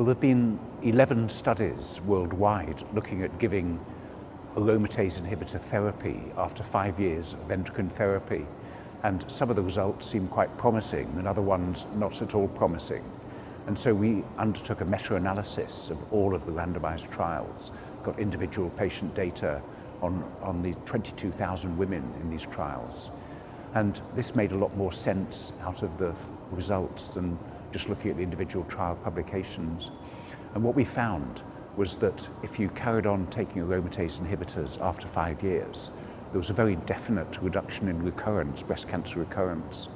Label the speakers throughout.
Speaker 1: Well, there have been 11 studies worldwide looking at giving aromatase inhibitor therapy after five years of endocrine therapy. And some of the results seem quite promising and other ones not at all promising. And so we undertook a meta-analysis of all of the randomized trials, got individual patient data on, on the 22,000 women in these trials. And this made a lot more sense out of the results than just looking at the individual trial publications. And what we found was that if you carried on taking aromatase inhibitors after five years, there was a very definite reduction in recurrence, breast cancer recurrence.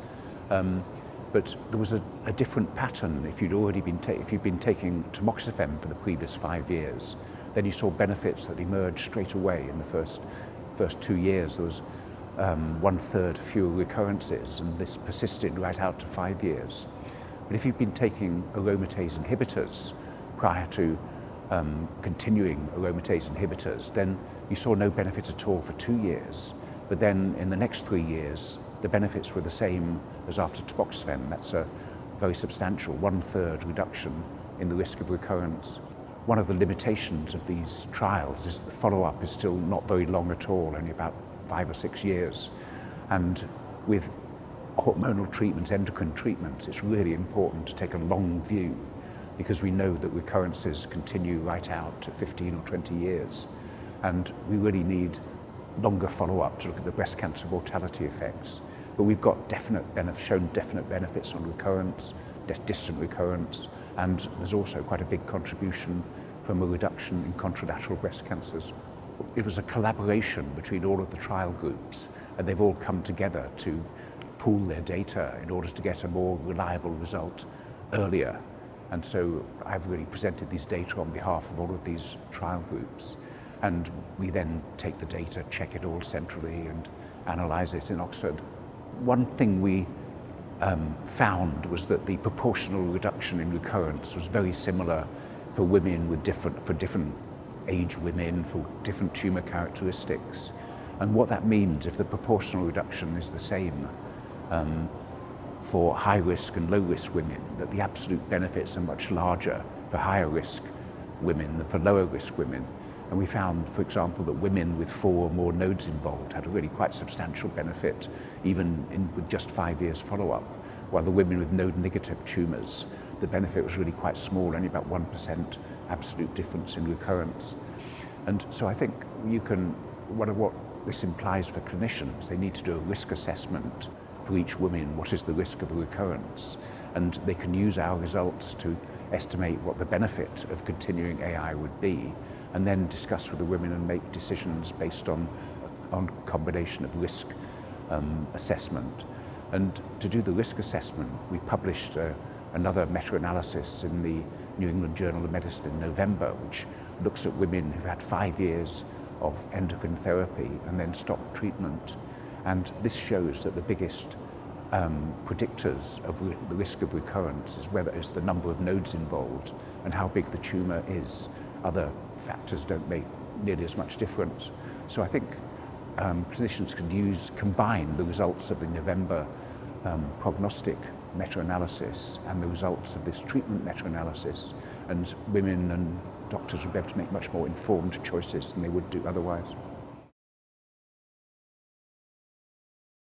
Speaker 1: Um, but there was a, a, different pattern if you'd already been if you'd been taking tamoxifen for the previous five years. Then you saw benefits that emerged straight away in the first first two years. There was um, one third fewer recurrences, and this persisted right out to five years. But if you've been taking aromatase inhibitors prior to um, continuing aromatase inhibitors, then you saw no benefit at all for two years. But then in the next three years, the benefits were the same as after tamoxifen. That's a very substantial one-third reduction in the risk of recurrence. One of the limitations of these trials is the follow-up is still not very long at all, only about five or six years. And with hormonal treatments, endocrine treatments, it's really important to take a long view because we know that recurrences continue right out to 15 or 20 years. And we really need longer follow-up to look at the breast cancer mortality effects. But we've got definite shown definite benefits on recurrence, distant recurrence, and there's also quite a big contribution from a reduction in contralateral breast cancers. It was a collaboration between all of the trial groups, and they've all come together to pool their data in order to get a more reliable result earlier. And so I've really presented these data on behalf of all of these trial groups. And we then take the data, check it all centrally, and analyze it in Oxford. One thing we um, found was that the proportional reduction in recurrence was very similar for women with different, for different age women, for different tumor characteristics. And what that means, if the proportional reduction is the same, um, for high risk and low risk women, that the absolute benefits are much larger for higher risk women than for lower risk women. And we found, for example, that women with four or more nodes involved had a really quite substantial benefit, even in, with just five years follow-up, while the women with node negative tumours, the benefit was really quite small, only about 1% absolute difference in recurrence. And so I think you can, what this implies for clinicians, they need to do a risk assessment for each woman what is the risk of a recurrence. And they can use our results to estimate what the benefit of continuing AI would be, and then discuss with the women and make decisions based on, on combination of risk um, assessment. And to do the risk assessment, we published uh, another meta-analysis in the New England Journal of Medicine in November, which looks at women who've had five years of endocrine therapy and then stopped treatment and this shows that the biggest um, predictors of the risk of recurrence is whether it's the number of nodes involved and how big the tumour is. Other factors don't make nearly as much difference. So I think um, clinicians can use, combine the results of the November um, prognostic meta-analysis and the results of this treatment meta-analysis and women and doctors will be able to make much more informed choices than they would do otherwise.